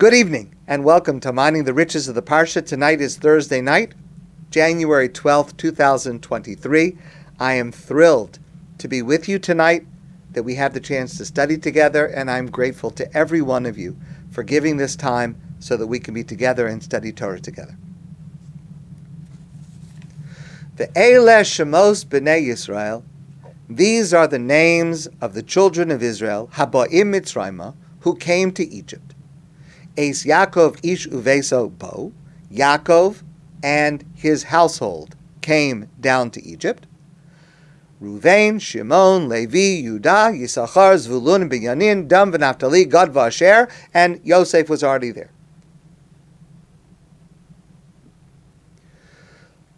Good evening and welcome to Mining the Riches of the Parsha. Tonight is Thursday night, January 12th, 2023. I am thrilled to be with you tonight, that we have the chance to study together, and I'm grateful to every one of you for giving this time so that we can be together and study Torah together. The Eile Shemos B'nai Yisrael, these are the names of the children of Israel, Haboim Mitzrayma, who came to Egypt. Eis Yaakov Ish Uveso Bo, Yaakov and his household came down to Egypt. Ruvain, Shimon, Levi, Yudah, Yisachar, Zvulun, Binyamin, Dan, Naphtali, Gad, Vasher, and Yosef was already there.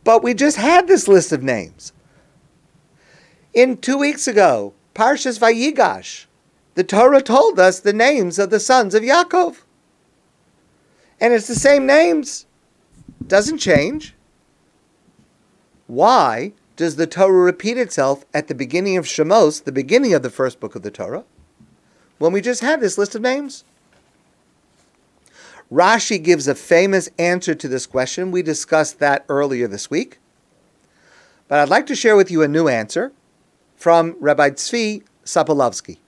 But we just had this list of names. In two weeks ago, Parshas Vayigash, the Torah told us the names of the sons of Yaakov. And it's the same names. Doesn't change. Why does the Torah repeat itself at the beginning of Shemos, the beginning of the first book of the Torah, when we just had this list of names? Rashi gives a famous answer to this question. We discussed that earlier this week. But I'd like to share with you a new answer from Rabbi Tzvi Sobolofsky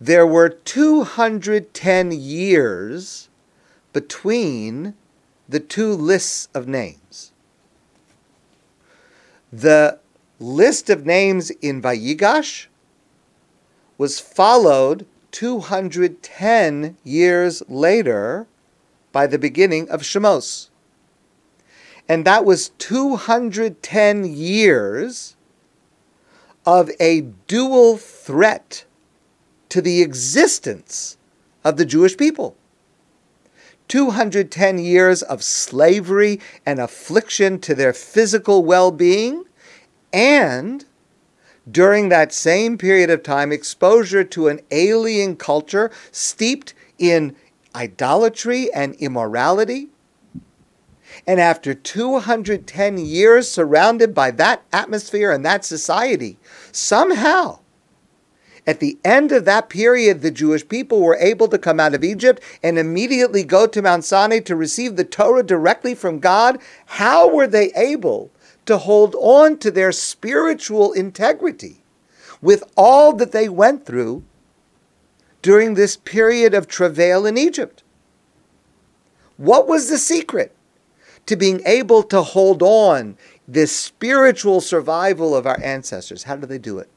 there were 210 years between the two lists of names. The list of names in Vayigash was followed 210 years later by the beginning of Shemos. And that was 210 years of a dual threat to the existence of the Jewish people. 210 years of slavery and affliction to their physical well being, and during that same period of time, exposure to an alien culture steeped in idolatry and immorality. And after 210 years surrounded by that atmosphere and that society, somehow at the end of that period, the Jewish people were able to come out of Egypt and immediately go to Mount Sinai to receive the Torah directly from God. How were they able to hold on to their spiritual integrity with all that they went through during this period of travail in Egypt? What was the secret to being able to hold on this spiritual survival of our ancestors? How did they do it?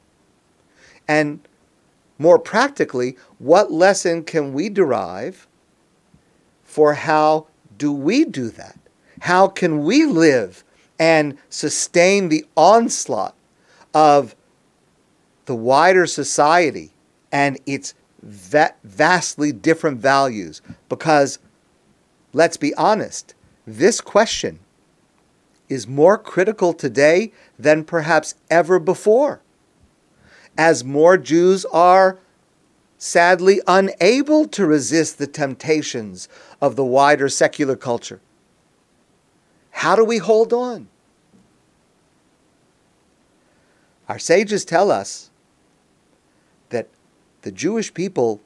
And more practically, what lesson can we derive for how do we do that? How can we live and sustain the onslaught of the wider society and its va- vastly different values? Because, let's be honest, this question is more critical today than perhaps ever before as more Jews are sadly unable to resist the temptations of the wider secular culture. How do we hold on? Our sages tell us that the Jewish people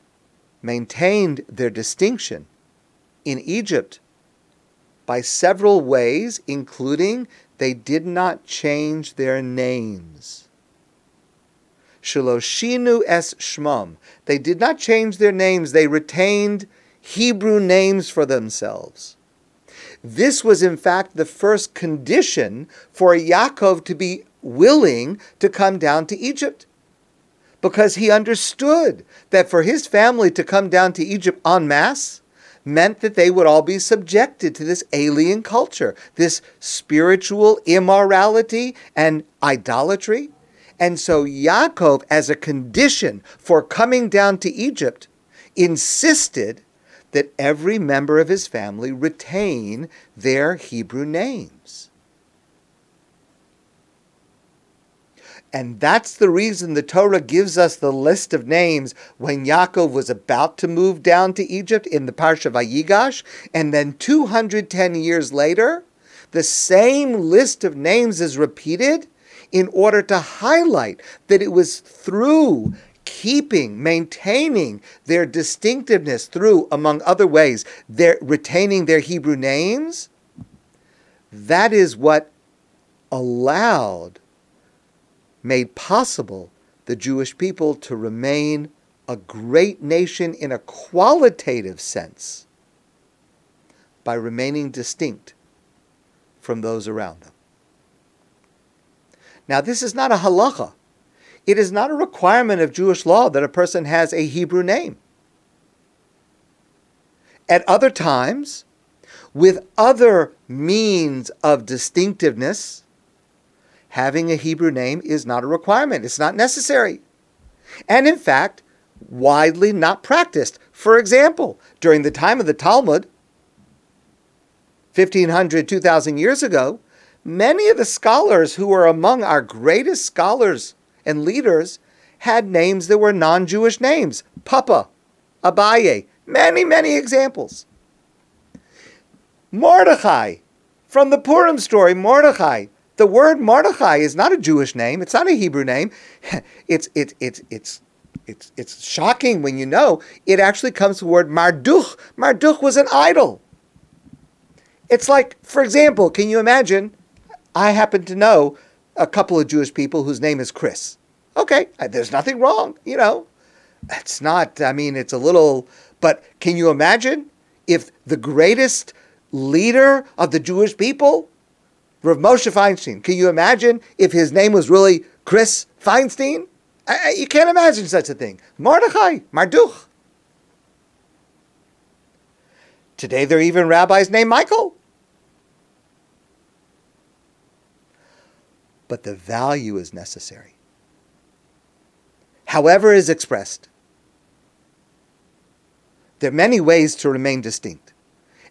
maintained their distinction in Egypt by several ways, including they did not change their names. Shaloshinu es Shmam. They did not change their names, they retained Hebrew names for themselves. This was, in fact, the first condition for Yaakov to be willing to come down to Egypt. Because he understood that for his family to come down to Egypt en masse meant that they would all be subjected to this alien culture, this spiritual immorality and idolatry. And so Yaakov, as a condition for coming down to Egypt, insisted that every member of his family retain their Hebrew names. And that's the reason the Torah gives us the list of names when Yaakov was about to move down to Egypt in the Parsha Vayigash. And then 210 years later, the same list of names is repeated in order to highlight that it was through keeping, maintaining their distinctiveness through, among other ways, their retaining their Hebrew names, that is what allowed, made possible the Jewish people to remain a great nation in a qualitative sense by remaining distinct from those around them. Now, this is not a halacha. It is not a requirement of Jewish law that a person has a Hebrew name. At other times, with other means of distinctiveness, having a Hebrew name is not a requirement. It's not necessary. And in fact, widely not practiced. For example, during the time of the Talmud, 1500, 2000 years ago, many of the scholars who were among our greatest scholars and leaders had names that were non Jewish names Papa, Abaye, many, many examples. Mordechai, from the Purim story, Mordechai. The word Mordechai is not a Jewish name. It's not a Hebrew name. It's, it, it, it's, it's, it's shocking when you know it actually comes from the word Marduk. Marduk was an idol. It's like, for example, can you imagine? I happen to know a couple of Jewish people whose name is Chris. Okay, there's nothing wrong, you know. It's not, I mean, it's a little, but can you imagine if the greatest leader of the Jewish people, Rav Moshe Feinstein, can you imagine if his name was really Chris Feinstein? I, you can't imagine such a thing. Mordechai, Marduk. Today there are even rabbis named Michael. But the value is necessary. However is expressed. There are many ways to remain distinct,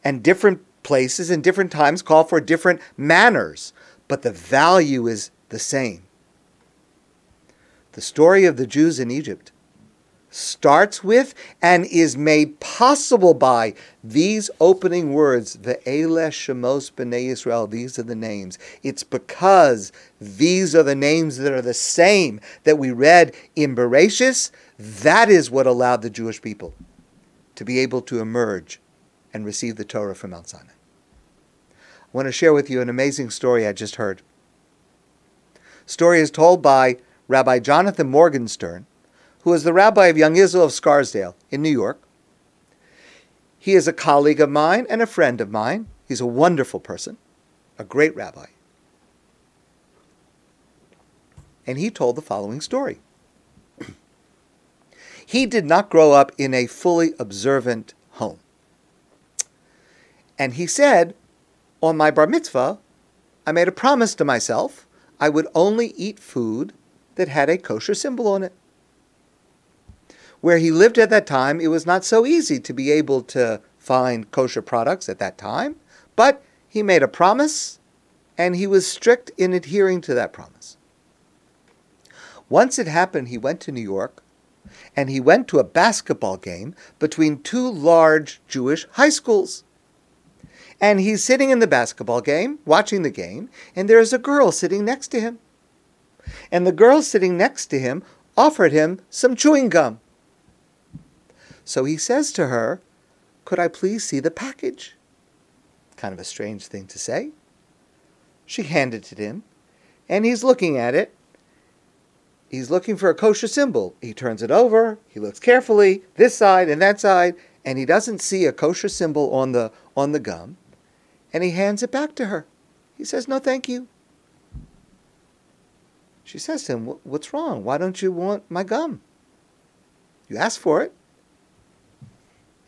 and different places and different times call for different manners, but the value is the same. The story of the Jews in Egypt starts with and is made possible by these opening words, Ve'ele Shemos B'nai Israel. These are the names. It's because these are the names that are the same that we read in Bereshis. That is what allowed the Jewish people to be able to emerge and receive the Torah from Mount Sinai. I want to share with you an amazing story I just heard. Story is told by Rabbi Jonathan Morgenstern, who is the rabbi of Young Israel of Scarsdale in New York. He is a colleague of mine and a friend of mine. He's a wonderful person, a great rabbi. And he told the following story. he did not grow up in a fully observant home. And he said, on my bar mitzvah, I made a promise to myself I would only eat food that had a kosher symbol on it. Where he lived at that time, it was not so easy to be able to find kosher products at that time, but he made a promise and he was strict in adhering to that promise. Once it happened, he went to New York and he went to a basketball game between two large Jewish high schools. And he's sitting in the basketball game, watching the game, and there's a girl sitting next to him and the girl sitting next to him offered him some chewing gum. So he says to her, Could I please see the package? Kind of a strange thing to say. She handed it to him, and he's looking at it. He's looking for a kosher symbol. He turns it over, he looks carefully, this side and that side, and he doesn't see a kosher symbol on the on the gum, and he hands it back to her. He says, "No, thank you." She says to him, What's wrong? Why don't you want my gum? You asked for it.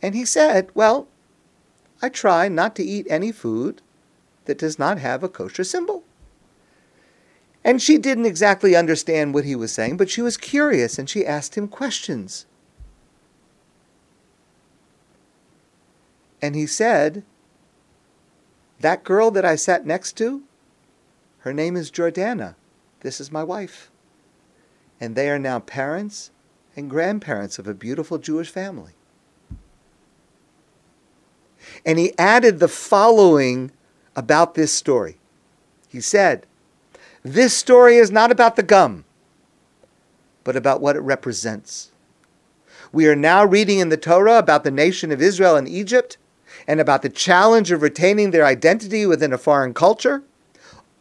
And he said, Well, I try not to eat any food that does not have a kosher symbol. And she didn't exactly understand what he was saying, but she was curious and she asked him questions. And he said, That girl that I sat next to, her name is Jordana. This is my wife. And they are now parents and grandparents of a beautiful Jewish family. And he added the following about this story. He said, This story is not about the gum. but about what it represents. We are now reading in the Torah about the nation of Israel and Egypt and about the challenge of retaining their identity within a foreign culture.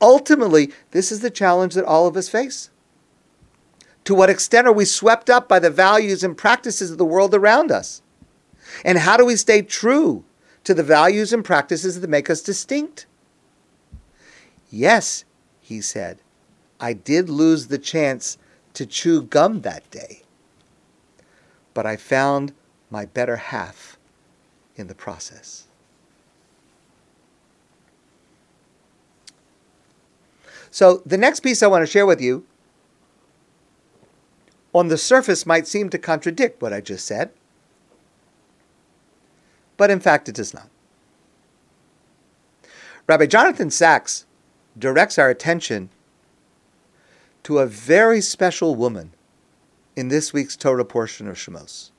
Ultimately, this is the challenge that all of us face. To what extent are we swept up by the values and practices of the world around us? And how do we stay true to the values and practices that make us distinct? Yes, he said, I did lose the chance to chew gum that day, but I found my better half in the process. So, the next piece I want to share with you on the surface might seem to contradict what I just said, but in fact it does not. Rabbi Jonathan Sacks directs our attention to a very special woman in this week's Torah portion of Shemos.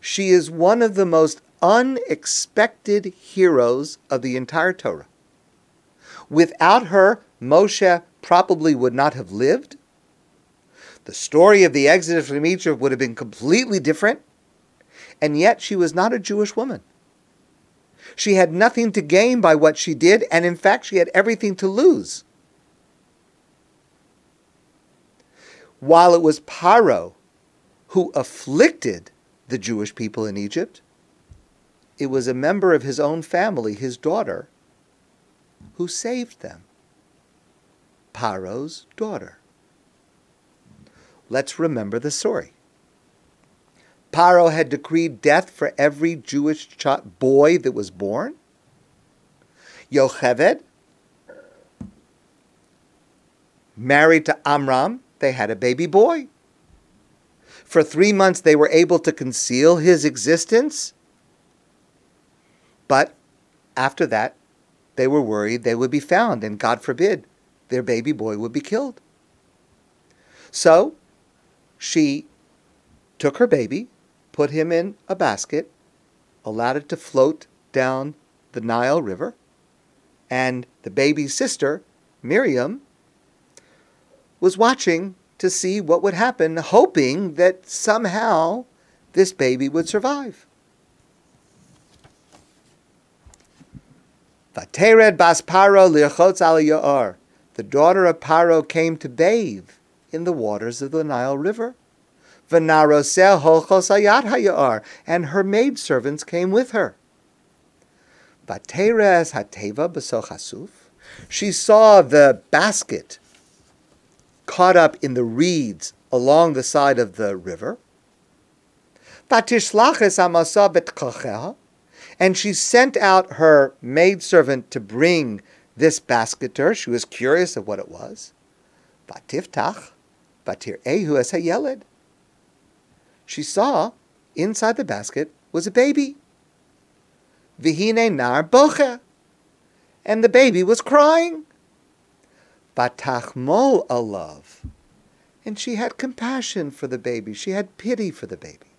She is one of the most unexpected heroes of the entire Torah. Without her, Moshe probably would not have lived. The story of the exodus from Egypt would have been completely different, and yet she was not a Jewish woman. She had nothing to gain by what she did, and in fact, she had everything to lose. While it was Paro who afflicted the Jewish people in Egypt, it was a member of his own family, his daughter, who saved them. Paro's daughter. Let's remember the story. Paro had decreed death for every Jewish ch- boy that was born. Yocheved, married to Amram, they had a baby boy. For three months, they were able to conceal his existence. But after that, they were worried they would be found, and God forbid, their baby boy would be killed. So she took her baby put him in a basket, allowed it to float down the Nile River, and the baby's sister, Miriam, was watching to see what would happen, hoping that somehow this baby would survive. Vatered bas Paro al The daughter of Paro came to bathe in the waters of the Nile River and her maidservants came with her. Vateres hateva besochasuf. She saw the basket caught up in the reeds along the side of the river. And she sent out her maidservant to bring this basket to her. She was curious of what it was. Vatiftach, vatir ehu es hayeled she saw inside the basket was a baby. Vihine nar boche. And the baby was crying. Batachmol alav. And she had compassion for the baby. She had pity for the baby.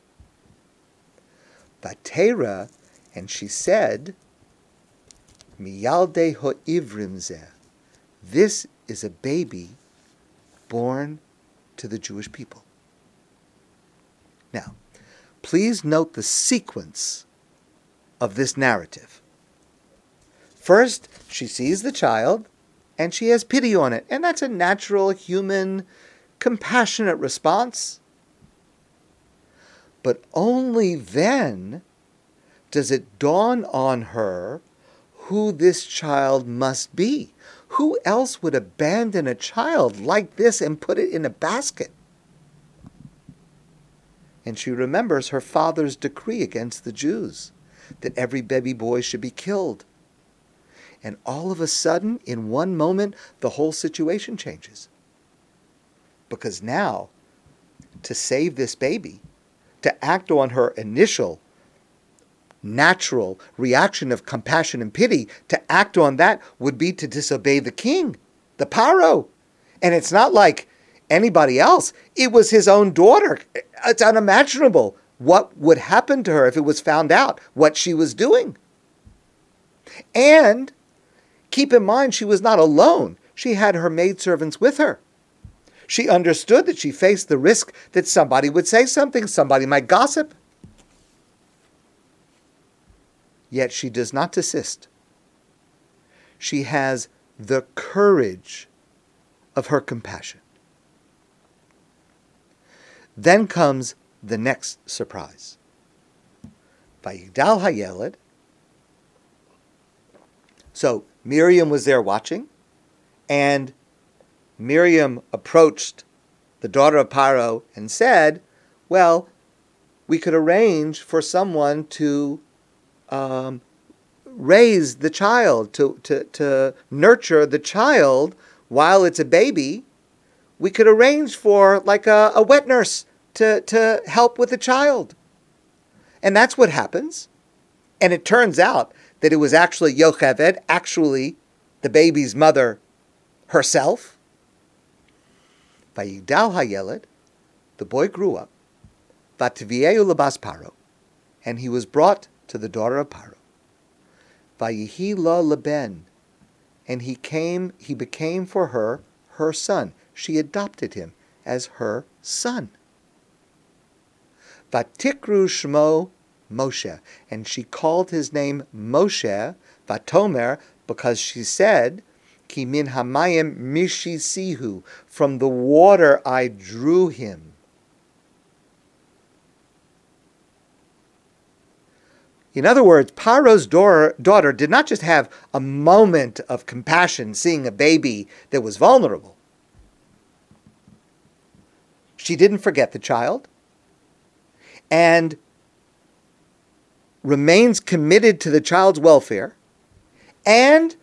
Vatera, and she said, Miyalde ho'ivrim This is a baby born to the Jewish people. Now, please note the sequence of this narrative. First, she sees the child and she has pity on it, and that's a natural, human, compassionate response. But only then does it dawn on her who this child must be. Who else would abandon a child like this and put it in a basket? And she remembers her father's decree against the Jews that every baby boy should be killed. And all of a sudden, in one moment, the whole situation changes. Because now, to save this baby, to act on her initial natural reaction of compassion and pity, to act on that would be to disobey the king, the Paro. And it's not like anybody else. It was his own daughter. It's unimaginable what would happen to her if it was found out what she was doing. And keep in mind, she was not alone. She had her maidservants with her. She understood that she faced the risk that somebody would say something, somebody might gossip. Yet she does not desist. She has the courage of her compassion. Then comes the next surprise. Vayigdal Hayeled. So Miriam was there watching, and Miriam approached the daughter of Paro and said, Well, we could arrange for someone to um, raise the child, to, to, to nurture the child while it's a baby. We could arrange for like a, a wet nurse to, to help with the child. And that's what happens. And it turns out that it was actually Yocheved, actually the baby's mother herself. Vayigdal Hayeled, the boy grew up. Vatvieu labas Paro, and he was brought to the daughter of Paro. Vayihi la leben, and he came, he became for her her son. She adopted him as her son. Vatikru shmo Moshe, and she called his name Moshe, Vatomer, because she said, Ki min hamayim mishisihu, from the water I drew him. In other words, Paro's daughter did not just have a moment of compassion seeing a baby that was vulnerable. She didn't forget the child and remains committed to the child's welfare. And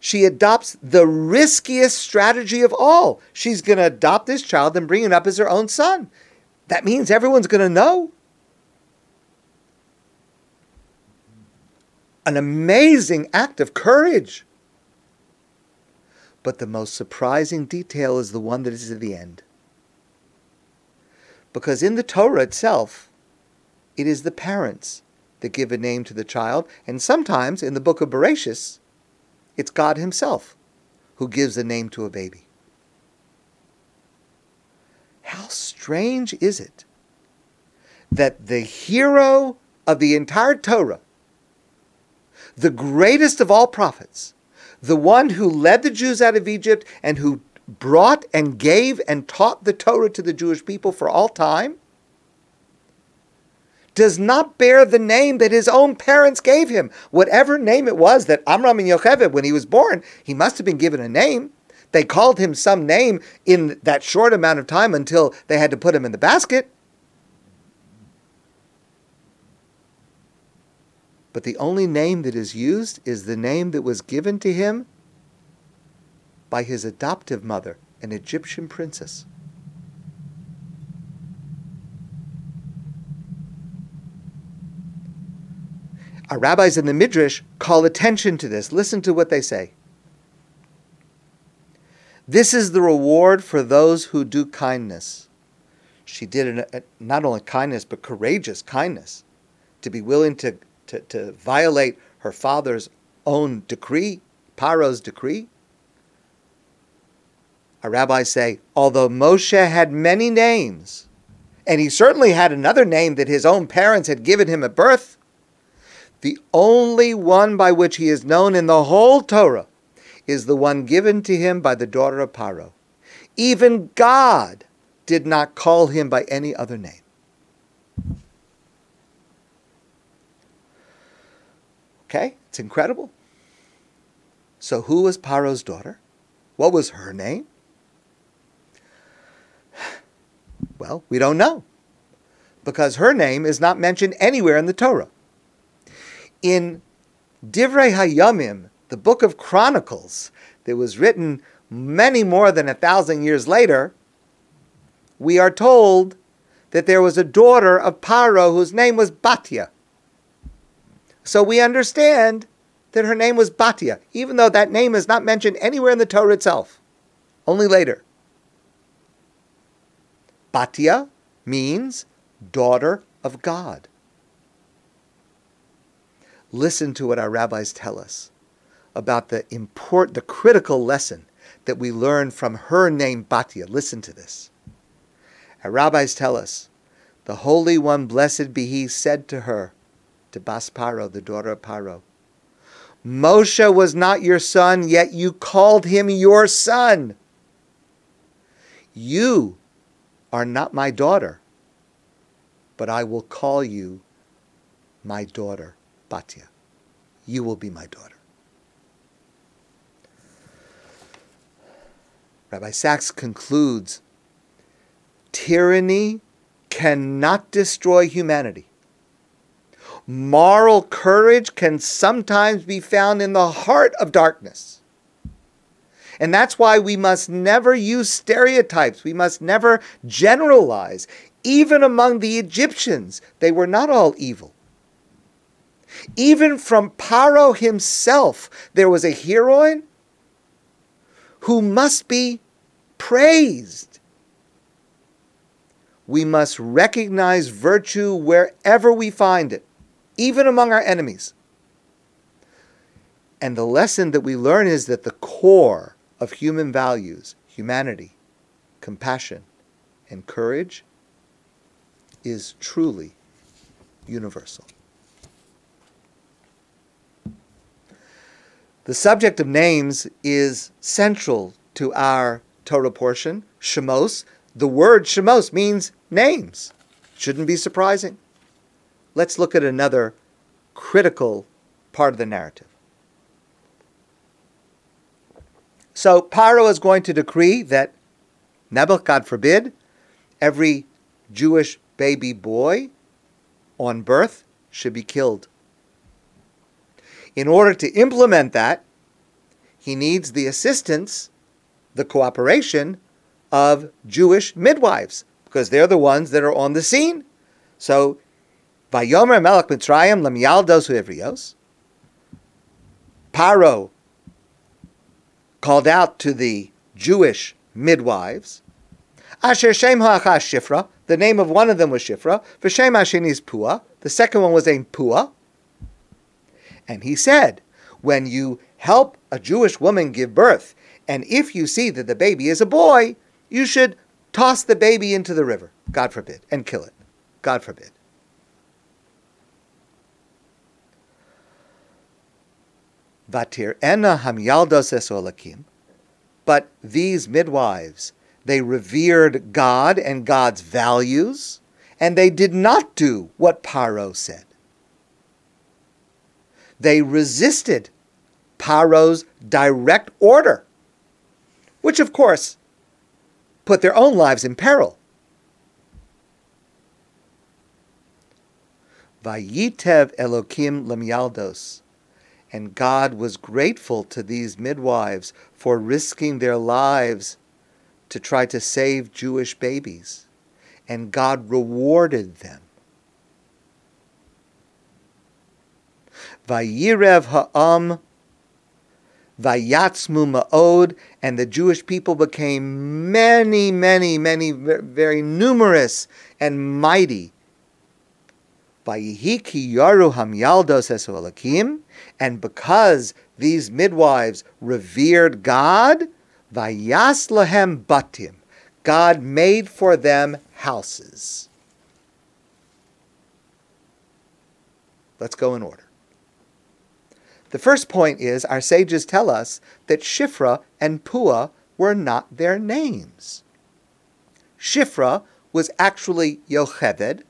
she adopts the riskiest strategy of all. She's going to adopt this child and bring it up as her own son. That means everyone's going to know. an amazing act of courage. But the most surprising detail is the one that is at the end. Because in the Torah itself, it is the parents that give a name to the child, and sometimes in the book of Bereshis, it's God Himself who gives a name to a baby. How strange is it that the hero of the entire Torah, the greatest of all prophets, the one who led the Jews out of Egypt and who brought and gave and taught the Torah to the Jewish people for all time, does not bear the name that his own parents gave him. Whatever name it was that Amram and Yocheved, when he was born, he must have been given a name. They called him some name in that short amount of time until they had to put him in the basket. But the only name that is used is the name that was given to him by his adoptive mother, an Egyptian princess. Our rabbis in the Midrash call attention to this. Listen to what they say. This is the reward for those who do kindness. She did an, uh, not only kindness, but courageous kindness to be willing to to, to violate her father's own decree, Paro's decree. Our rabbis say, although Moshe had many names, and he certainly had another name that his own parents had given him at birth, the only one by which he is known in the whole Torah is the one given to him by the daughter of Paro. Even God did not call him by any other name. Okay, it's incredible. So, who was Paro's daughter? What was her name? Well, we don't know because her name is not mentioned anywhere in the Torah. In Divrei Hayamim, the book of Chronicles, that was written many more than a thousand years later, we are told that there was a daughter of Paro whose name was Batia. So we understand that her name was Batia, even though that name is not mentioned anywhere in the Torah itself, only later. Batia means daughter of God. Listen to what our rabbis tell us about the import, the critical lesson that we learn from her name Batya. Listen to this. Our rabbis tell us, the Holy One, blessed be He, said to her, to Bas Paro, the daughter of Paro, Moshe was not your son, yet you called him your son. You are not my daughter, but I will call you my daughter, Batya. You will be my daughter. Rabbi Sacks concludes tyranny cannot destroy humanity. Moral courage can sometimes be found in the heart of darkness. And that's why we must never use stereotypes. We must never generalize. Even among the Egyptians, they were not all evil. Even from Paro himself, there was a heroine who must be praised. We must recognize virtue wherever we find it, even among our enemies. And the lesson that we learn is that the core of human values, humanity, compassion, and courage, is truly universal. The subject of names is central to our Torah portion, Shemos. The word Shemos means names. Shouldn't be surprising. Let's look at another critical part of the narrative. So Paro is going to decree that, Nebuch, God forbid, every Jewish baby boy on birth should be killed. In order to implement that, he needs the assistance, the cooperation of Jewish midwives, because they're the ones that are on the scene. So, Vayomer Melech Mitzrayim Lemyaldos Ivrios. Paro called out to the Jewish midwives. Asher Shem Ha'achas Shifra, the name of one of them was Shifra, V'Shem Hashini is Pua, the second one was named Pua. And he said, when you help a Jewish woman give birth, and if you see that the baby is a boy, you should toss the baby into the river, God forbid, and kill it. God forbid. Vatir ena hamyaldos esolakim. But these midwives, they revered God and God's values, and they did not do what Paro said. They resisted Paro's direct order, which of course put their own lives in peril. Vayitev Elokim lemyaldos and God was grateful to these midwives for risking their lives to try to save Jewish babies. And God rewarded them. Vayirev ha'am vayatzmu ma'od, and the Jewish people became many, many, many, very numerous and mighty. Vayihi ki yaru hamyaldos esu and because these midwives revered God, vayas lahem batim, God made for them houses. Let's go in order. The first point is our sages tell us that Shifra and Pua were not their names. Shifra was actually Yocheved,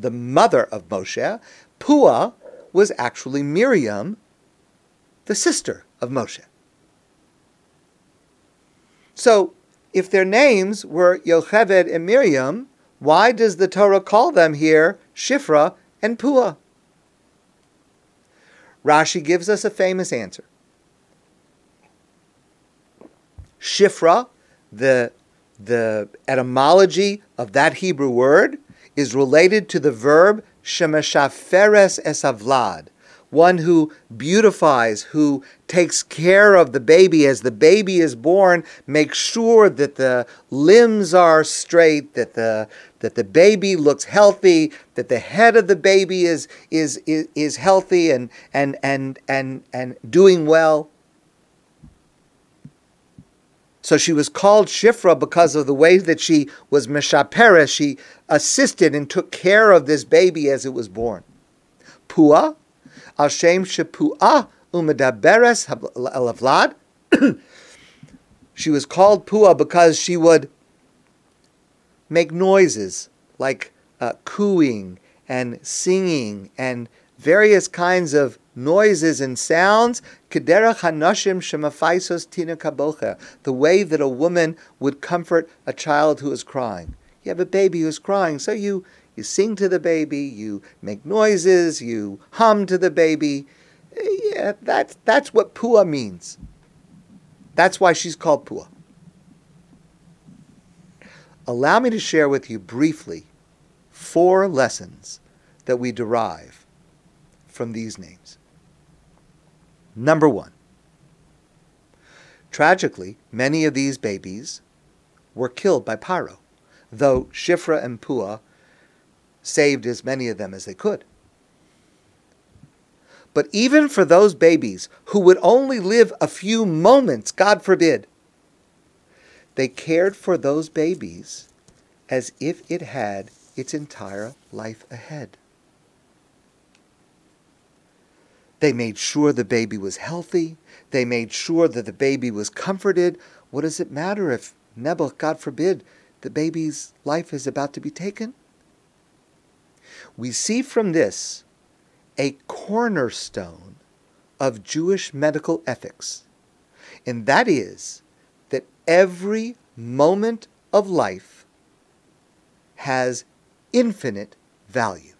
the mother of Moshe. Pua was actually Miriam, the sister of Moshe. So, if their names were Yocheved and Miriam, why does the Torah call them here Shifra and Pua? Rashi gives us a famous answer. Shifra, the, the etymology of that Hebrew word, is related to the verb shemeshaferes esavlad, one who beautifies, who takes care of the baby as the baby is born, makes sure that the limbs are straight, that the that the baby looks healthy, that the head of the baby is is is, is healthy and and and and and doing well. So she was called Shifra because of the way that she was Meshapera. She assisted and took care of this baby as it was born. Pua, al shem shepua umedaberes elavlad. She was called Pua because she would make noises like uh, cooing and singing and various kinds of noises and sounds. kederach hanashim shemafaisos tina kabocha, The way that a woman would comfort a child who is crying. You have a baby who's crying, so you, you sing to the baby, you make noises, you hum to the baby. Yeah, that's, that's what pua means. That's why she's called pua. Allow me to share with you briefly four lessons that we derive from these names. Number one, tragically, many of these babies were killed by Paro, though Shifra and Pua saved as many of them as they could. But even for those babies who would only live a few moments, God forbid, they cared for those babies as if it had its entire life ahead. They made sure the baby was healthy. They made sure that the baby was comforted. What does it matter if Nebuch, God forbid, the baby's life is about to be taken? We see from this a cornerstone of Jewish medical ethics, and that is that every moment of life has infinite value.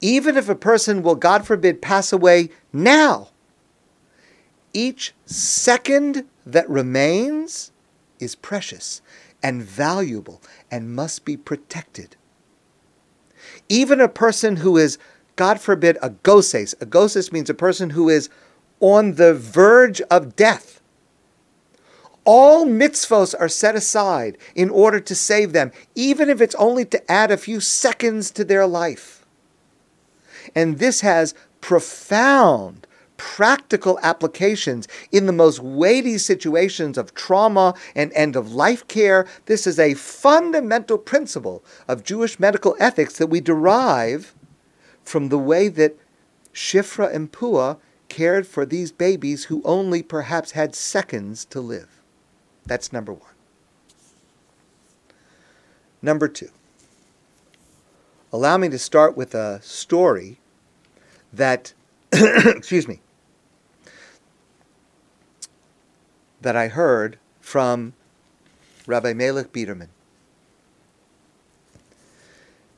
Even if a person will, God forbid, pass away now, each second that remains is precious and valuable and must be protected. Even a person who is, God forbid, a goses, a goses means a person who is on the verge of death. All mitzvos are set aside in order to save them, even if it's only to add a few seconds to their life. And this has profound practical applications in the most weighty situations of trauma and end of life care. This is a fundamental principle of Jewish medical ethics that we derive from the way that Shifra and Pua cared for these babies who only perhaps had seconds to live. That's number one. Number two. Allow me to start with a story that, excuse me, that I heard from Rabbi Melech Biderman.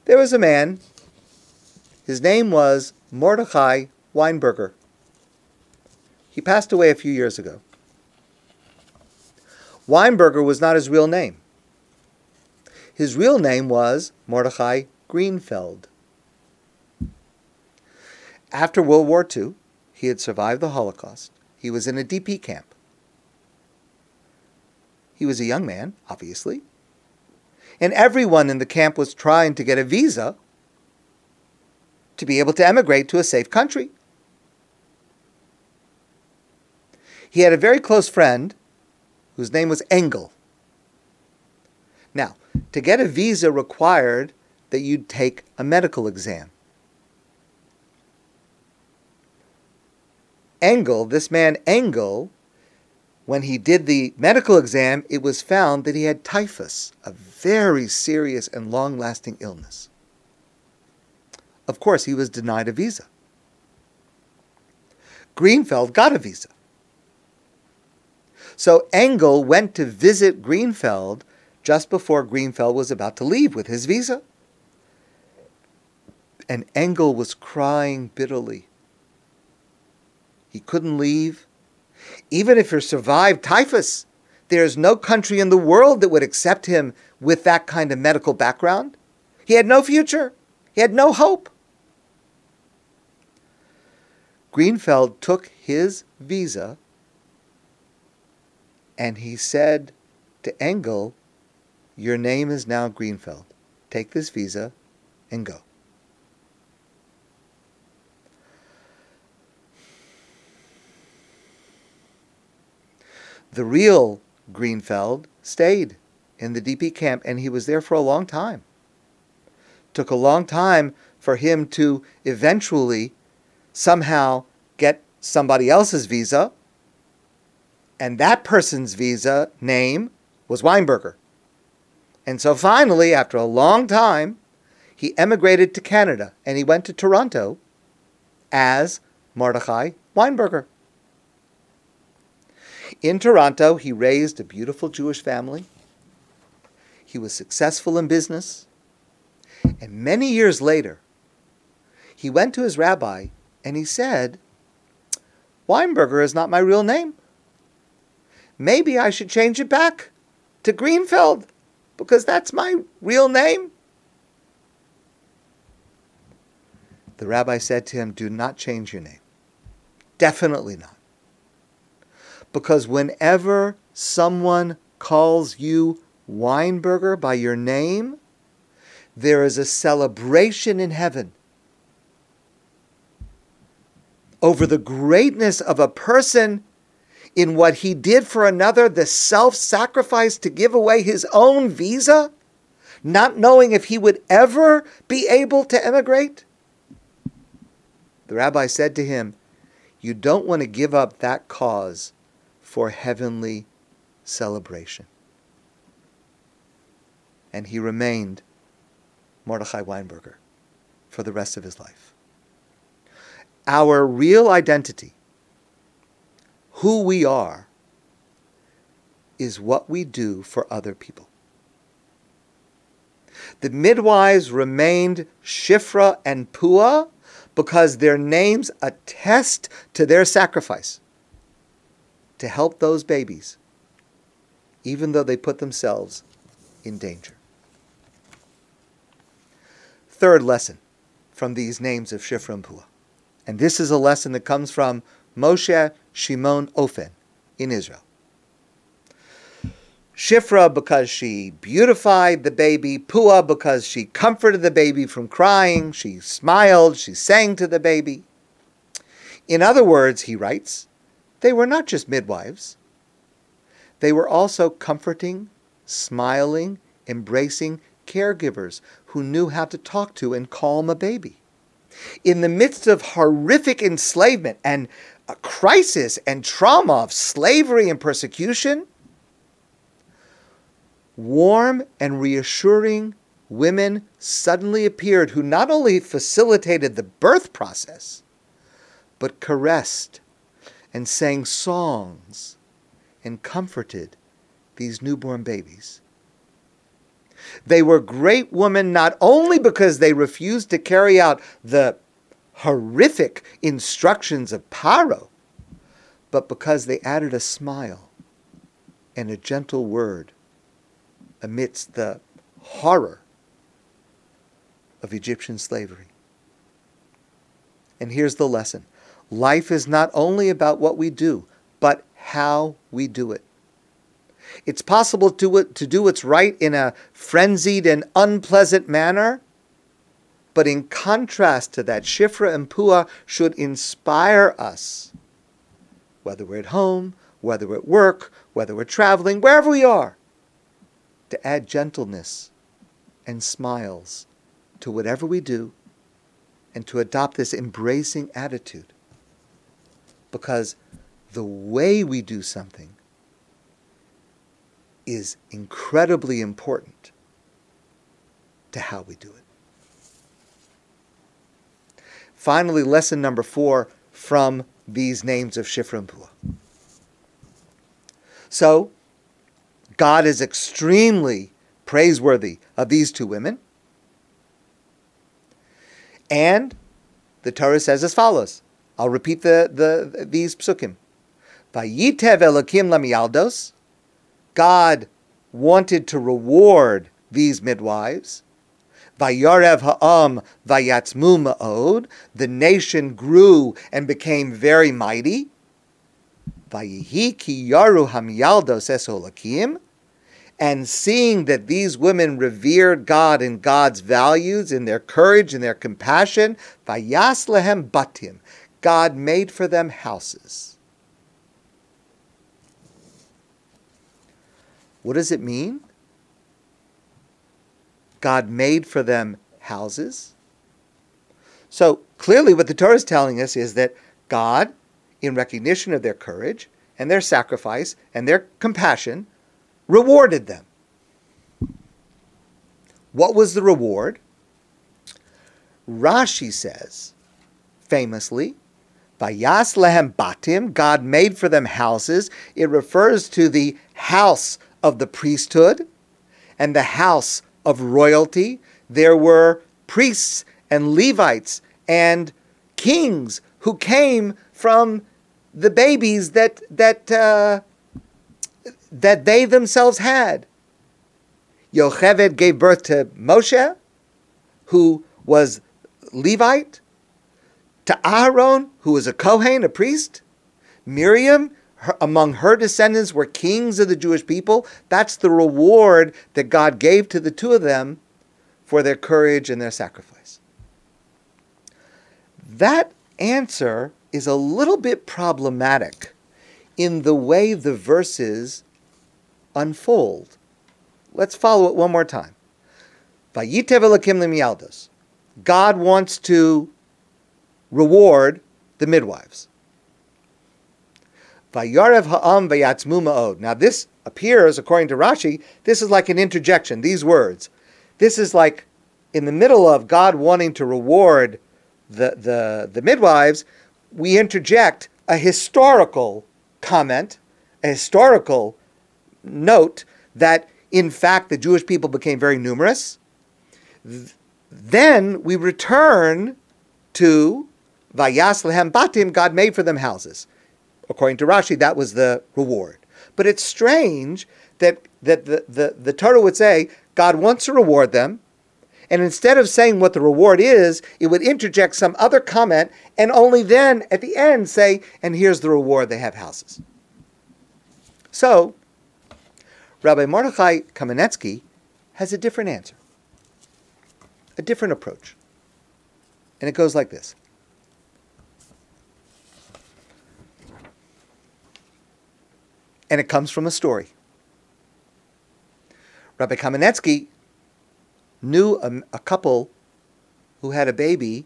There was a man, his name was Mordechai Weinberger. He passed away a few years ago. Weinberger was not his real name. His real name was Mordechai Greenfeld. After World War II, he had survived the Holocaust. He was in a DP camp. He was a young man, obviously. And everyone in the camp was trying to get a visa to be able to emigrate to a safe country. He had a very close friend whose name was Engel. Now, to get a visa required that you'd take a medical exam. Engel, this man Engel, when he did the medical exam, it was found that he had typhus, a very serious and long lasting illness. Of course, he was denied a visa. Greenfeld got a visa. So Engel went to visit Greenfeld just before Greenfeld was about to leave with his visa. And Engel was crying bitterly. He couldn't leave. Even if he survived typhus, there's no country in the world that would accept him with that kind of medical background. He had no future. He had no hope. Greenfeld took his visa and he said to Engel, Your name is now Greenfeld. Take this visa and go. The real Greenfeld stayed in the DP camp and he was there for a long time. Took a long time for him to eventually somehow get somebody else's visa, and that person's visa name was Weinberger. And so finally, after a long time, he emigrated to Canada and he went to Toronto as Mordechai Weinberger. In Toronto, he raised a beautiful Jewish family. He was successful in business. And many years later, he went to his rabbi and he said, Weinberger is not my real name. Maybe I should change it back to Greenfeld because that's my real name. The rabbi said to him, Do not change your name. Definitely not. Because whenever someone calls you Weinberger by your name, there is a celebration in heaven over the greatness of a person in what he did for another, the self sacrifice to give away his own visa, not knowing if he would ever be able to emigrate? The rabbi said to him, You don't want to give up that cause for heavenly celebration. And he remained Mordechai Weinberger for the rest of his life. Our real identity, who we are, is what we do for other people. The midwives remained Shifra and Pua because their names attest to their sacrifice to help those babies, even though they put themselves in danger. Third lesson from these names of Shifra and Pua. And this is a lesson that comes from Moshe Shimon Ofen in Israel. Shifra because she beautified the baby, Pua because she comforted the baby from crying, she smiled, she sang to the baby. In other words, he writes, they were not just midwives. They were also comforting, smiling, embracing caregivers who knew how to talk to and calm a baby. In the midst of horrific enslavement and a crisis and trauma of slavery and persecution, warm and reassuring women suddenly appeared who not only facilitated the birth process, but caressed and sang songs and comforted these newborn babies. They were great women not only because they refused to carry out the horrific instructions of Paro, but because they added a smile and a gentle word amidst the horror of Egyptian slavery. And here's the lesson life is not only about what we do, but how we do it. It's possible to, to do what's right in a frenzied and unpleasant manner, but in contrast to that, Shifra and Pua should inspire us, whether we're at home, whether we're at work, whether we're traveling, wherever we are, to add gentleness and smiles to whatever we do and to adopt this embracing attitude. Because the way we do something is incredibly important to how we do it. Finally, lesson number four from these names of Pua. So, God is extremely praiseworthy of these two women. And the Torah says as follows. I'll repeat the, the these psukim. Vayitev Elokim lamiyaldos. God wanted to reward these midwives. Vayarev ha'am vayatzmu ma'od. The nation grew and became very mighty. Vayihi ki yaru hamiyaldos esolakim and seeing that these women revered God and God's values in their courage and their compassion, vayas lehem batim, God made for them houses. What does it mean? God made for them houses. So clearly, what the Torah is telling us is that God, in recognition of their courage and their sacrifice and their compassion, rewarded them. What was the reward? Rashi says, famously, Vayas lehem batim, God made for them houses. It refers to the house of the priesthood and the house of royalty. There were priests and Levites and kings who came from the babies that that uh, that they themselves had. Yocheved gave birth to Moshe, who was Levite, to Aaron, who was a Kohen, a priest. Miriam, her, among her descendants, were kings of the Jewish people. That's the reward that God gave to the two of them for their courage and their sacrifice. That answer is a little bit problematic in the way the verses unfold. Let's follow it one more time. Vayitev Elokim. God wants to reward the midwives. Vayarev ha'am vayatzmu ma'od. Now this appears, according to Rashi, this is like an interjection, these words. This is like in the middle of God wanting to reward the, the, the midwives, we interject a historical comment, a historical note that in fact the Jewish people became very numerous. Then we return to Vayas lehem batim, God made for them houses. According to Rashi, that was the reward. But it's strange that, that the, the, the Torah would say God wants to reward them, and instead of saying what the reward is, it would interject some other comment and only then at the end say, and here's the reward, they have houses. So, Rabbi Mordechai Kamenetsky has a different answer, a different approach. And it goes like this. And it comes from a story. Rabbi Kamenetsky knew a, a couple who had a baby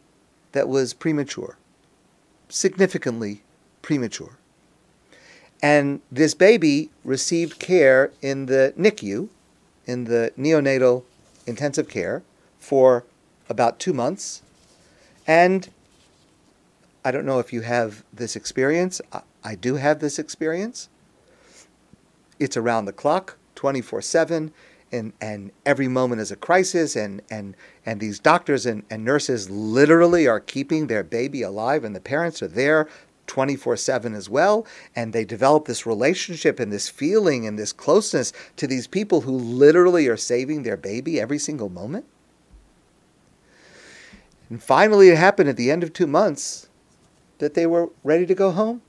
that was premature, significantly premature. And this baby received care in the NICU, in the neonatal intensive care, for about two months. And I don't know if you have this experience. I, I do have this experience. It's around the clock, 24 7 and, and every moment is a crisis and, and, and these doctors and, and nurses literally are keeping their baby alive and the parents are there 24 7 as well. And they develop this relationship and this feeling and this closeness to these people who literally are saving their baby every single moment. And finally, it happened at the end of two months that they were ready to go home.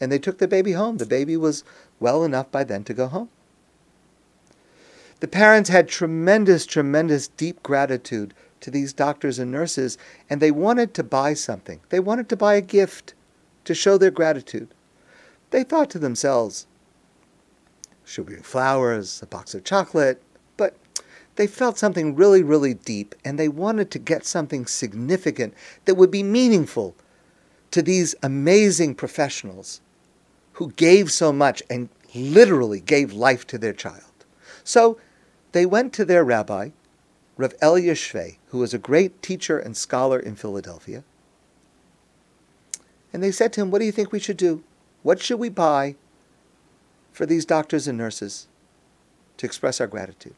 And they took the baby home. The baby was well enough by then to go home. The parents had tremendous, tremendous deep gratitude to these doctors and nurses, and they wanted to buy something. They wanted to buy a gift to show their gratitude. They thought to themselves, should we flowers, a box of chocolate? But they felt something really, really deep, and they wanted to get something significant that would be meaningful to these amazing professionals who gave so much and literally gave life to their child. So they went to their rabbi, Rav Elia Svei, who was a great teacher and scholar in Philadelphia, and they said to him, What do you think we should do? What should we buy for these doctors and nurses to express our gratitude?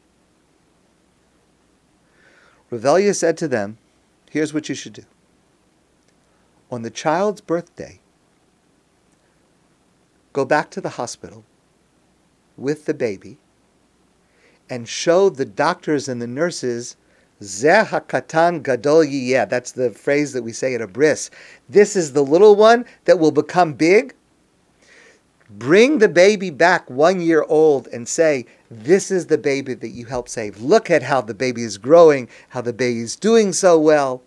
Rav Elia said to them, Here's what you should do. On the child's birthday, go back to the hospital with the baby and show the doctors and the nurses Zeh hakatan gadol yiyeh. That's the phrase that we say at a bris. This is the little one that will become big. Bring the baby back one year old and say, This is the baby that you helped save. Look at how the baby is growing, how the baby is doing so well.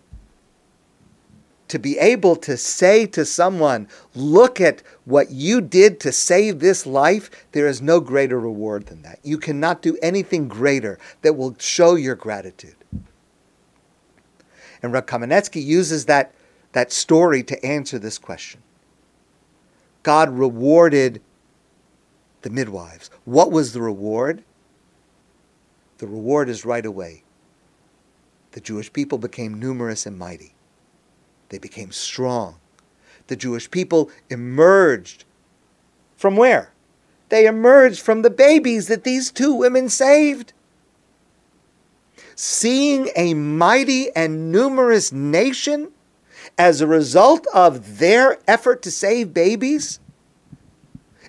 To be able to say to someone, Look at what you did to save this life, there is no greater reward than that. You cannot do anything greater that will show your gratitude. And Rav Kamenetsky uses that, that story to answer this question. God rewarded the midwives. What was the reward? The reward is right away. The Jewish people became numerous and mighty. They became strong. The Jewish people emerged from where? They emerged from the babies that these two women saved. Seeing a mighty and numerous nation as a result of their effort to save babies,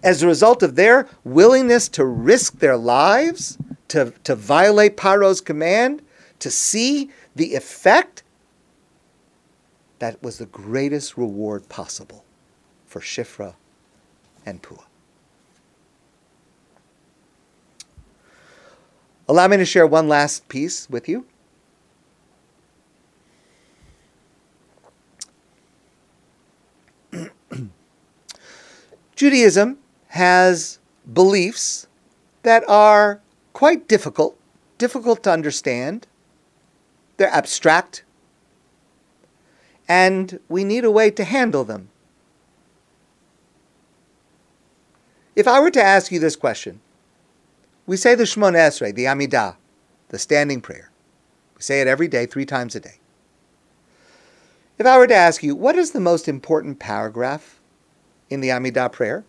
as a result of their willingness to risk their lives, to, to violate Paro's command, to see the effect that was the greatest reward possible for Shifra and Pua. Allow me to share one last piece with you. Judaism has beliefs that are quite difficult, difficult to understand. They're abstract, and we need a way to handle them. If I were to ask you this question, we say the Shemoneh Esrei, the Amidah, the standing prayer. We say it every day, three times a day. If I were to ask you, what is the most important paragraph in the Amidah prayer?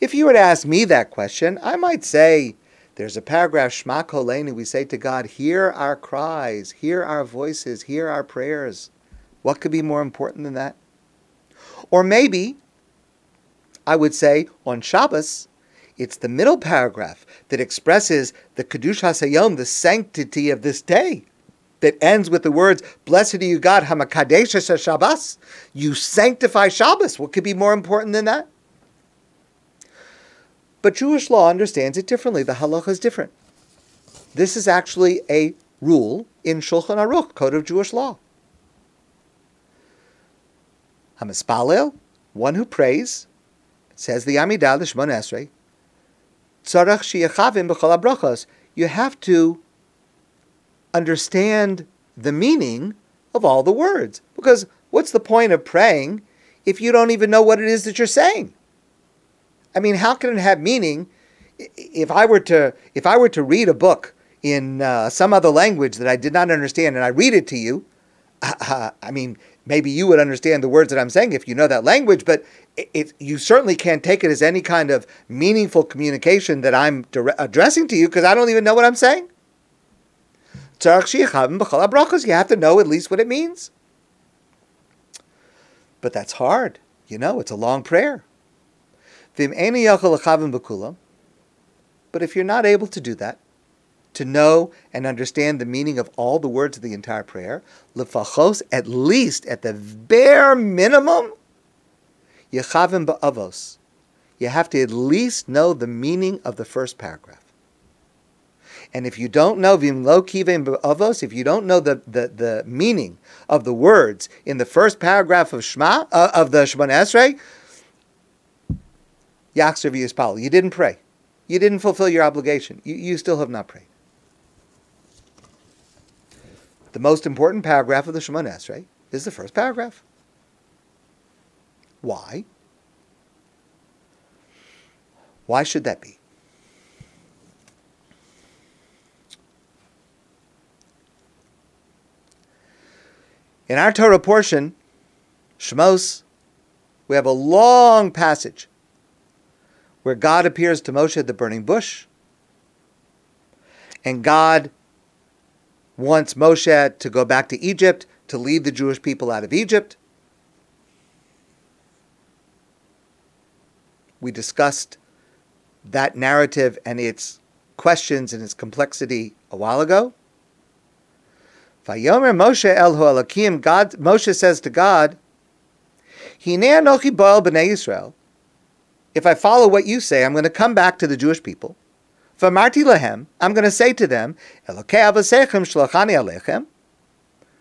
If you were to ask me that question, I might say, there's a paragraph, Shema Kolenu, we say to God, hear our cries, hear our voices, hear our prayers. What could be more important than that? Or maybe I would say on Shabbos, it's the middle paragraph that expresses the Kedushas HaYom, the sanctity of this day, that ends with the words, Blessed are you, God, Hamakadesh Shabbos. You sanctify Shabbos. What could be more important than that? But Jewish law understands it differently. The halacha is different. This is actually a rule in Shulchan Aruch, Code of Jewish Law. Hamispalel, one who prays, says the Amidah Shmoneh Esrei, b'chol. You have to understand the meaning of all the words. Because what's the point of praying if you don't even know what it is that you're saying? I mean, how can it have meaning if I were to if I were to read a book in uh, some other language that I did not understand and I read it to you? Uh, I mean, maybe you would understand the words that I'm saying if you know that language, but it, it, you certainly can't take it as any kind of meaningful communication that I'm dire- addressing to you because I don't even know what I'm saying. You have to know at least what it means. But that's hard. You know, it's a long prayer. But if you're not able to do that, to know and understand the meaning of all the words of the entire prayer, lefachos, at least at the bare minimum, yechavim ba'avos. You have to at least know the meaning of the first paragraph. And if you don't know vimlo kivim ba'avos, if you don't know the, the, the meaning of the words in the first paragraph of Shema, uh, of the Shemoneh Esrei, Yachzer Yispal, you didn't pray. You didn't fulfill your obligation. You, you still have not prayed the most important paragraph of the Shemoneh Esrei is the first paragraph. Why? Why should that be? In our Torah portion, Shemos, we have a long passage where God appears to Moshe at the burning bush, and God wants Moshe to go back to Egypt to lead the Jewish people out of Egypt. We discussed that narrative and its questions and its complexity a while ago. Vayomer Moshe El Alakim, God Moshe says to God, Hine anochi boel Yisrael. If I follow what you say, I'm going to come back to the Jewish people. V'amarti lahem, I'm going to say to them, Elokei avasechem shlachani alechem.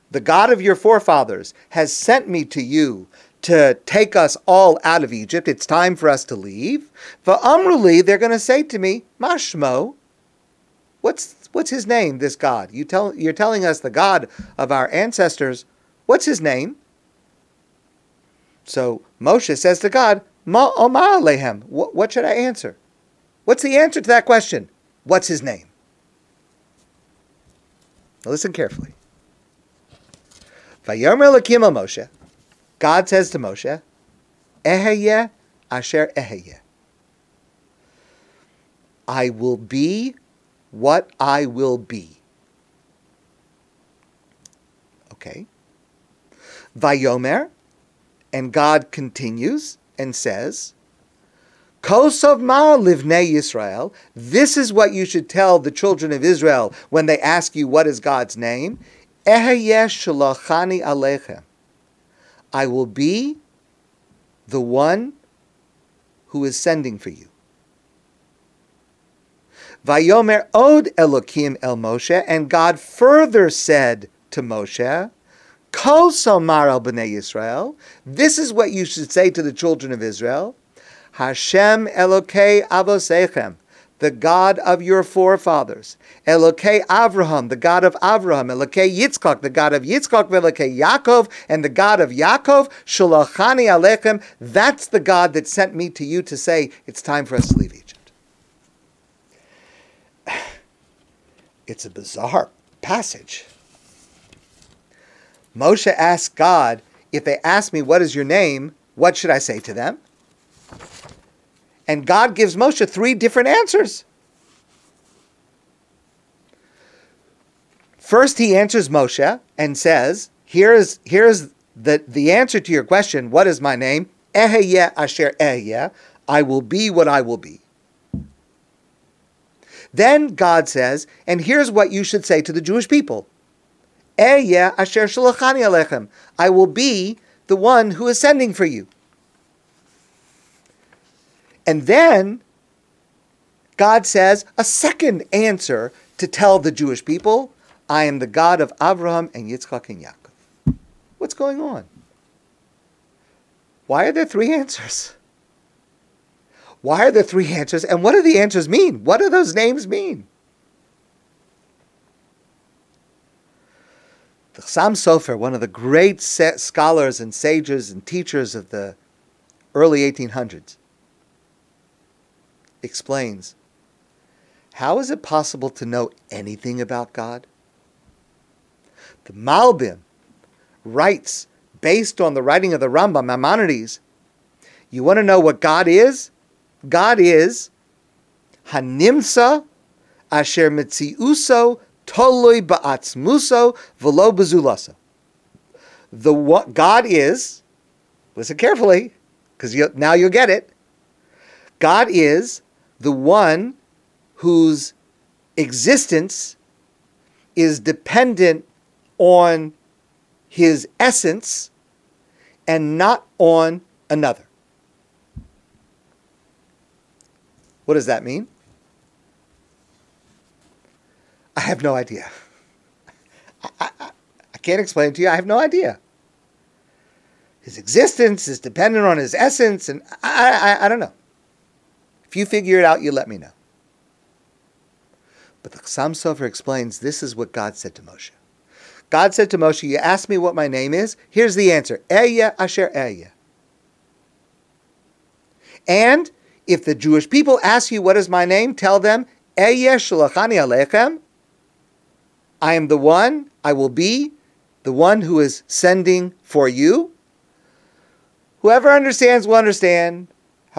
the God of your forefathers, has sent me to you to take us all out of Egypt. It's time for us to leave. Amruli, they're going to say to me, Mashmo, what's what's his name, this God? You tell you're telling us the God of our ancestors, what's his name? So Moshe says to God, Ma Omar Alehem, what should I answer? What's the answer to that question? What's his name? Now listen carefully. Vayomer Lakim Moshe. God says to Moshe, Eheye asher eheye. I will be what I will be. Okay. Vayomer, and God continues and says, Kosov Mar Livnei Yisrael. This is what you should tell the children of Israel when they ask you what is God's name. Shalachani alechem. I will be the one who is sending for you. Vayomer od Elokim el Moshe, and God further said to Moshe, Kol somar al b'nei Yisrael. This is what you should say to the children of Israel. Hashem Elokei avosechem the God of your forefathers. Elokei Avraham, the God of Avraham. Elokei Yitzchak, the God of Yitzchak. Elokei Yaakov, and the God of Yaakov. Shalachani Alechem. That's the God that sent me to you to say, it's time for us to leave Egypt. It's a bizarre passage. Moshe asked God, if they ask me, what is your name, what should I say to them? And God gives Moshe three different answers. First, he answers Moshe and says, Here's, here's the, the answer to your question What is my name? Eheye asher eheye. I will be what I will be. Then God says, and here's what you should say to the Jewish people. Eheye asher shalachani alechem. I will be the one who is sending for you. And then God says a second answer to tell the Jewish people I am the God of Abraham and Yitzchak and Yaakov. What's going on? Why are there three answers? Why are there three answers? And what do the answers mean? What do those names mean? The Chassam Sofer, one of the great scholars and sages and teachers of the early 1800s, explains how is it possible to know anything about God? The Malbim writes, based on the writing of the Rambam, Maimonides, you want to know what God is? God is Hanimsa Asher Mitziuso Toloi Ba'atzmuso Velo Bezulasa. The what God is, listen carefully, because now you'll get it. God is the one whose existence is dependent on his essence and not on another. What does that mean? I have no idea. I, I, I, can't explain to you. I have no idea. His existence is dependent on his essence, and I, I, I don't know. If you figure it out, you let me know. But the Chassam Sofer explains this is what God said to Moshe. God said to Moshe, You ask me what my name is? Here's the answer Ehyeh Asher Ehyeh. And if the Jewish people ask you, What is my name? tell them, Ehyeh Shalachani Alechem. I am the one, I will be the one who is sending for you. Whoever understands will understand.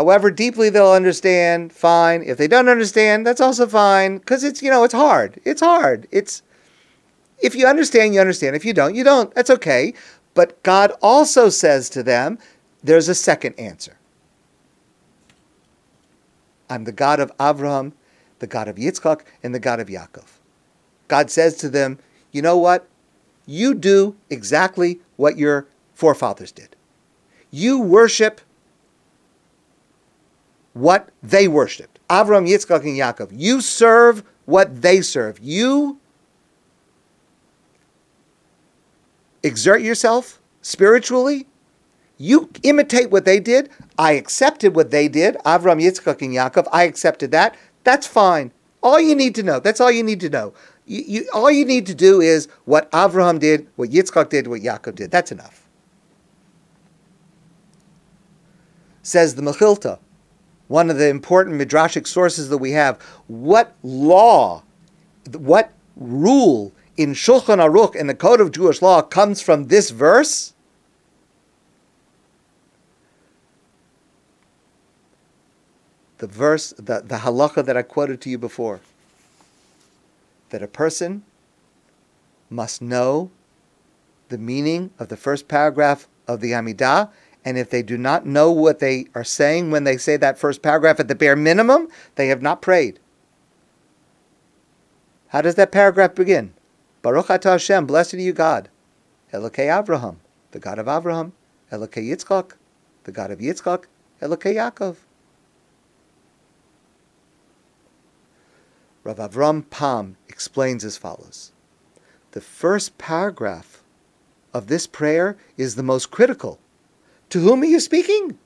However deeply they'll understand, fine. If they don't understand, that's also fine because it's you know it's hard. It's hard. It's if you understand, you understand. If you don't, you don't. That's okay. But God also says to them, there's a second answer. I'm the God of Abraham, the God of Yitzchak, and the God of Yaakov. God says to them, you know what? You do exactly what your forefathers did. You worship what they worshipped. Avram, Yitzchak, and Yaakov. You serve what they serve. You exert yourself spiritually. You imitate what they did. I accepted what they did. Avram, Yitzchak, and Yaakov. I accepted that. That's fine. All you need to know. That's all you need to know. You, you, all you need to do is what Avraham did, what Yitzchak did, what Yaakov did. That's enough. Says the Mechilta, one of the important midrashic sources that we have. What law, what rule in Shulchan Aruch in the Code of Jewish Law comes from this verse? The verse, the, the halacha that I quoted to you before that a person must know the meaning of the first paragraph of the Amidah, and if they do not know what they are saying when they say that first paragraph at the bare minimum, they have not prayed. How does that paragraph begin? Baruch atah Hashem, blessed are you God. Elokei Avraham, the God of Avraham. Elokei Yitzchak, the God of Yitzchak. Elokei Yaakov. Rav Avram Pam explains as follows The first paragraph of this prayer is the most critical. To whom are you speaking?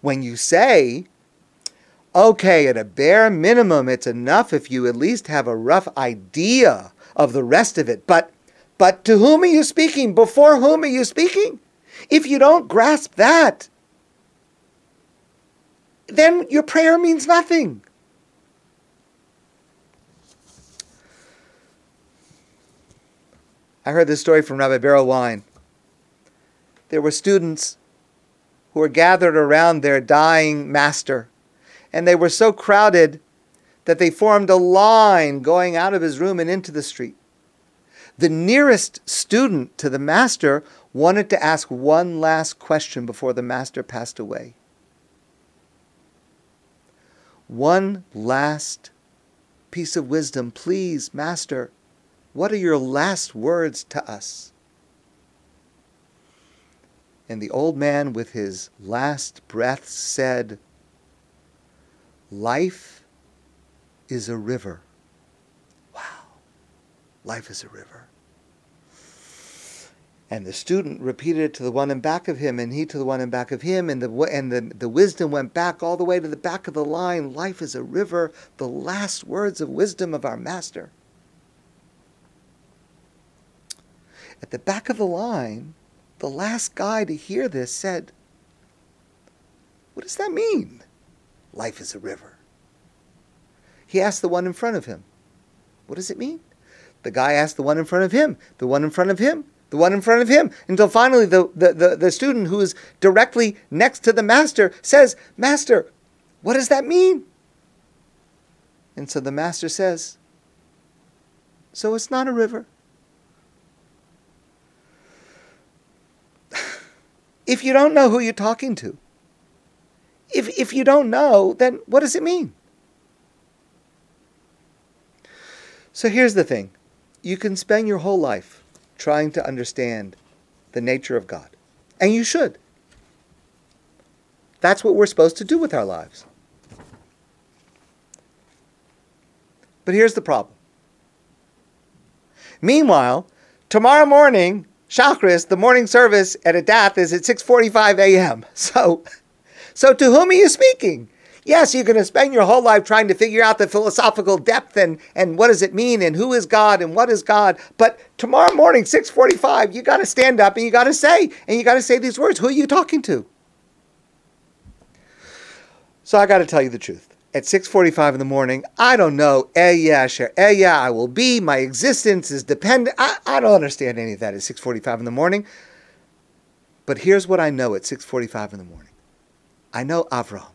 When you say, okay, at a bare minimum, it's enough if you at least have a rough idea of the rest of it, but but to whom are you speaking? Before whom are you speaking? If you don't grasp that, then your prayer means nothing. I heard this story from Rabbi Berel Wein. There were students who were gathered around their dying master, and they were so crowded that they formed a line going out of his room and into the street. The nearest student to the master wanted to ask one last question before the master passed away. One last piece of wisdom, please, master. What are your last words to us? And the old man, with his last breath, said, Life is a river. Wow, life is a river. And the student repeated it to the one in back of him, and he to the one in back of him, and the and the, the wisdom went back all the way to the back of the line. Life is a river, the last words of wisdom of our master. At the back of the line, the last guy to hear this said, What does that mean? Life is a river. He asked the one in front of him, What does it mean? The guy asked the one in front of him, the one in front of him, the one in front of him, until finally the, the, the, the student who is directly next to the master says, Master, what does that mean? And so the master says, So it's not a river. If you don't know who you're talking to, if, if you don't know, then what does it mean? So here's the thing you can spend your whole life trying to understand the nature of God, and you should. That's what we're supposed to do with our lives. But here's the problem. Meanwhile, tomorrow morning, Shachris, the morning service at Adath is at 6:45 a.m. So, so to whom are you speaking? Yes, you're going to spend your whole life trying to figure out the philosophical depth and, and what does it mean and who is God and what is God. But tomorrow morning, 6:45, you got to stand up and you got to say and you got to say these words. Who are you talking to? So I got to tell you the truth at 6:45 in the morning, I don't know. Eh yeah, sure. Eh yeah, I will be. My existence is dependent. I, I don't understand any of that at 6:45 in the morning. But here's what I know at 6:45 in the morning. I know Avram.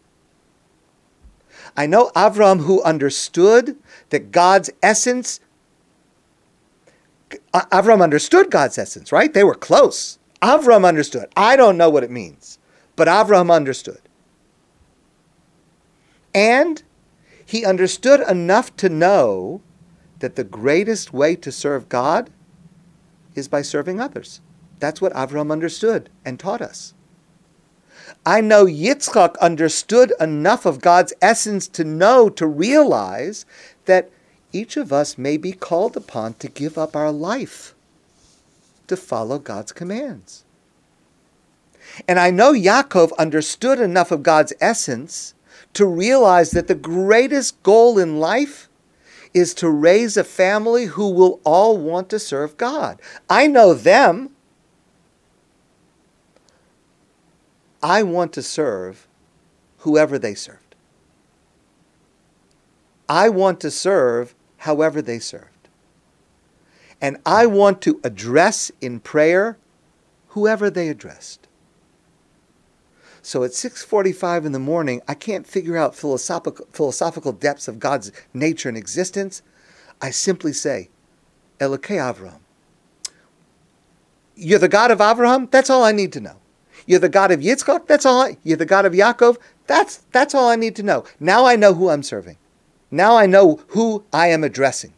I know Avram who understood that God's essence Avram understood God's essence, right? They were close. Avram understood. I don't know what it means, but Avram understood. And he understood enough to know that the greatest way to serve God is by serving others. That's what Avram understood and taught us. I know Yitzchak understood enough of God's essence to know, to realize that each of us may be called upon to give up our life to follow God's commands. And I know Yaakov understood enough of God's essence to realize that the greatest goal in life is to raise a family who will all want to serve God. I know them. I want to serve whoever they served. I want to serve however they served. And I want to address in prayer whoever they addressed. So at 6:45 in the morning, I can't figure out philosophical, philosophical depths of God's nature and existence. I simply say, Elokei Avraham. You're the God of Abraham? That's all I need to know. You're the God of Yitzchak? That's all. I, you're the God of Yaakov? That's that's all I need to know. Now I know who I'm serving. Now I know who I am addressing.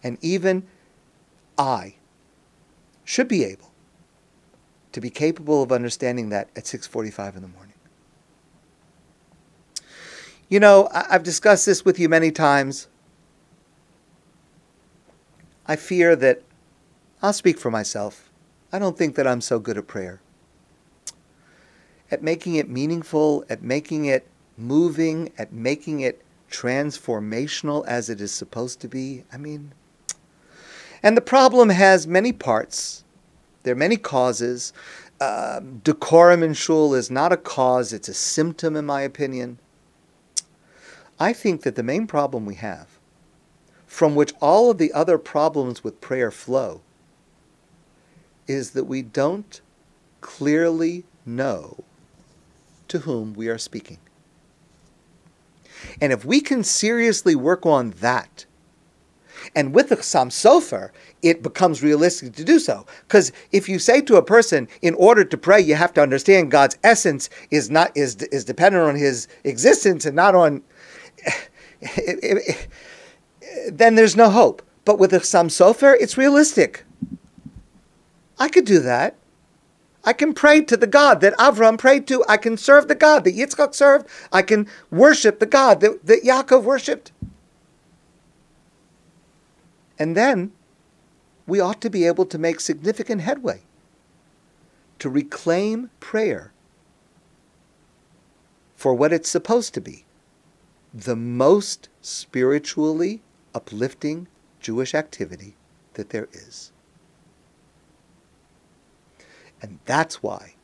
And even I should be able to be capable of understanding that at 6:45 in the morning. You know, I've discussed this with you many times. I fear that I'll speak for myself. I don't think that I'm so good at prayer. At making it meaningful, at making it moving, at making it transformational as it is supposed to be. I mean, and the problem has many parts. There are many causes. Uh, decorum in shul is not a cause, it's a symptom, in my opinion. I think that the main problem we have, from which all of the other problems with prayer flow, is that we don't clearly know to whom we are speaking. And if we can seriously work on that, and with the Chassam Sofer, it becomes realistic to do so. Because if you say to a person, in order to pray, you have to understand God's essence is not is is dependent on His existence and not on, then there's no hope. But with the Chassam Sofer, it's realistic. I could do that. I can pray to the God that Avram prayed to. I can serve the God that Yitzchak served. I can worship the God that, that Yaakov worshipped. And then we ought to be able to make significant headway to reclaim prayer for what it's supposed to be the most spiritually uplifting Jewish activity that there is. And that's why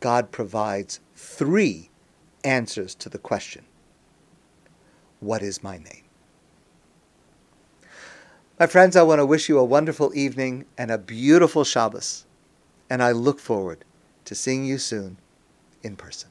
God provides three answers to the question What is my name? My friends, I want to wish you a wonderful evening and a beautiful Shabbos. And I look forward to seeing you soon in person.